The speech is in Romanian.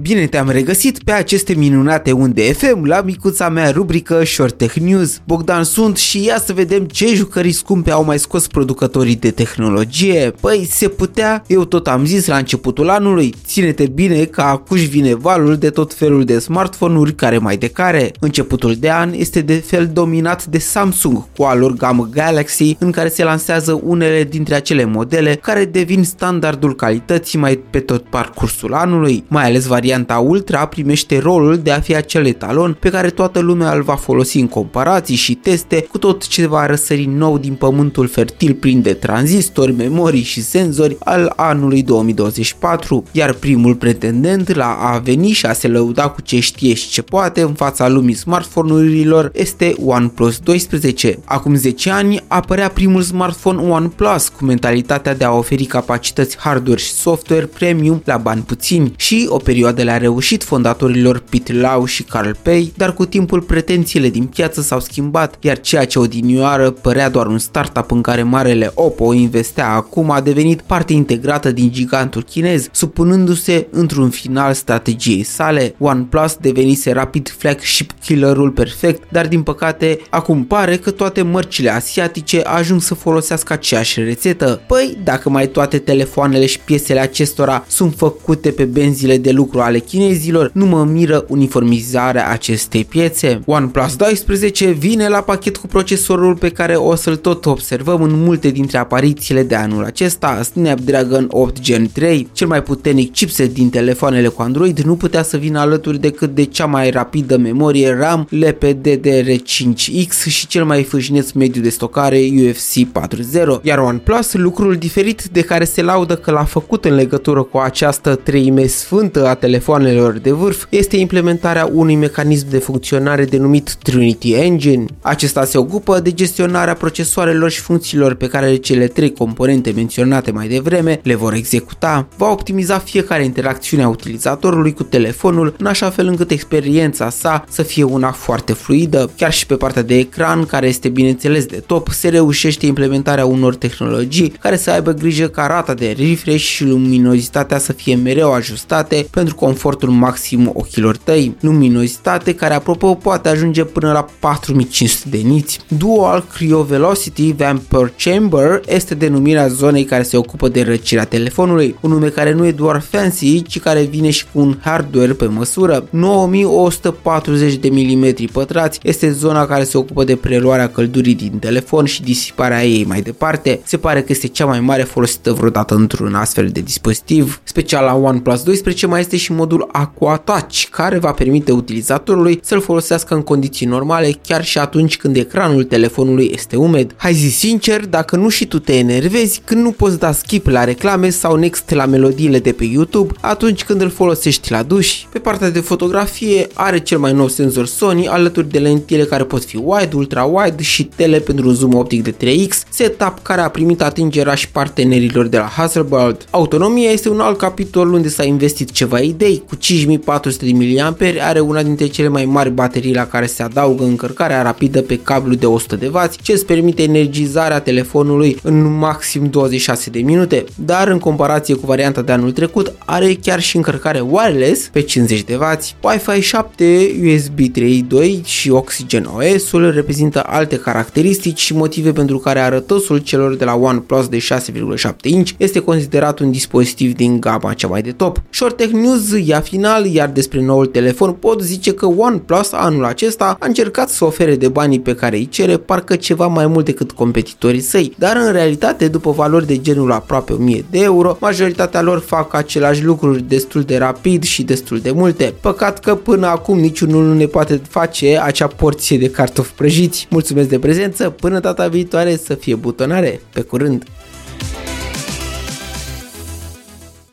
Bine te-am regăsit pe aceste minunate unde FM la micuța mea rubrică Short Tech News. Bogdan sunt și ia să vedem ce jucării scumpe au mai scos producătorii de tehnologie. Păi se putea, eu tot am zis la începutul anului, ține-te bine că acuși vine valul de tot felul de smartphone-uri care mai de care. Începutul de an este de fel dominat de Samsung cu a lor gamă Galaxy în care se lansează unele dintre acele modele care devin standardul calității mai pe tot parcursul anului, mai ales varianta Ultra primește rolul de a fi acel etalon pe care toată lumea îl va folosi în comparații și teste cu tot ce va răsări nou din pământul fertil plin de tranzistori, memorii și senzori al anului 2024, iar primul pretendent la a veni și a se lăuda cu ce știe și ce poate în fața lumii smartphone-urilor este OnePlus 12. Acum 10 ani apărea primul smartphone OnePlus cu mentalitatea de a oferi capacități hardware și software premium la bani puțini și o perioadă le-a reușit fondatorilor Pete Lau și Carl Pei, dar cu timpul pretențiile din piață s-au schimbat, iar ceea ce odinioară părea doar un startup în care marele Oppo investea acum a devenit parte integrată din gigantul chinez, supunându-se într-un final strategiei sale. OnePlus devenise rapid flagship killerul perfect, dar din păcate acum pare că toate mărcile asiatice ajung să folosească aceeași rețetă. Păi, dacă mai toate telefoanele și piesele acestora sunt făcute pe benzile de lucru ale chinezilor, nu mă miră uniformizarea acestei piețe. OnePlus 12 vine la pachet cu procesorul pe care o să-l tot observăm în multe dintre aparițiile de anul acesta, Snapdragon 8 Gen 3, cel mai puternic chipset din telefoanele cu Android, nu putea să vină alături decât de cea mai rapidă memorie RAM LPDDR5X și cel mai fâșneț mediu de stocare UFC 4.0, iar OnePlus, lucrul diferit de care se laudă că l-a făcut în legătură cu această treime sfântă a telefoanelor de vârf, este implementarea unui mecanism de funcționare denumit Trinity Engine. Acesta se ocupă de gestionarea procesoarelor și funcțiilor pe care cele trei componente menționate mai devreme le vor executa. Va optimiza fiecare interacțiune a utilizatorului cu telefonul în așa fel încât experiența sa să fie una foarte fluidă. Chiar și pe partea de ecran, care este bineînțeles de top, se reușește implementarea unor tehnologii care să aibă grijă ca rata de refresh și luminozitatea să fie mereu ajustate pentru confortul maxim ochilor tăi. Luminozitate care apropo poate ajunge până la 4500 de niți. Dual Cryo Velocity Vapor Chamber este denumirea zonei care se ocupă de răcirea telefonului, un nume care nu e doar fancy, ci care vine și cu un hardware pe măsură. 9140 de mm pătrați este zona care se ocupă de preluarea căldurii din telefon și disiparea ei mai departe. Se pare că este cea mai mare folosită vreodată într-un astfel de dispozitiv. Special la OnePlus 12 mai este și modul Aqua Touch, care va permite utilizatorului să-l folosească în condiții normale chiar și atunci când ecranul telefonului este umed. Hai zi sincer, dacă nu și tu te enervezi când nu poți da skip la reclame sau next la melodiile de pe YouTube atunci când îl folosești la duș. Pe partea de fotografie are cel mai nou senzor Sony alături de lentile care pot fi wide, ultra-wide și tele pentru un zoom optic de 3x, setup care a primit atingerea și partenerilor de la Hasselblad. Autonomia este un alt capitol unde s-a investit ceva idei. Cu 5400 de mAh are una dintre cele mai mari baterii la care se adaugă încărcarea rapidă pe cablu de 100W, ce îți permite energizarea telefonului în maxim 26 de minute, dar în comparație cu varianta de anul trecut are chiar și încărcare wireless pe 50W, Wi-Fi 7, USB 3.2 și Oxygen OS-ul reprezintă alte caracteristici și motive pentru care arătosul celor de la OnePlus de 6,7 inch este considerat un dispozitiv din gama cea mai de top. Short Tech News ia final, iar despre noul telefon pot zice că OnePlus anul acesta a încercat să ofere de banii pe care îi cere parcă ceva mai mult decât competitorii săi, dar în realitate după valori de genul aproape 1000 de euro, majoritatea lor fac același lucruri destul de rapid și destul de multe. Păcat că până acum niciunul nu ne poate face acea porție de cartofi prăjiți. Mulțumesc de prezență, până data viitoare să fie butonare. Pe curând!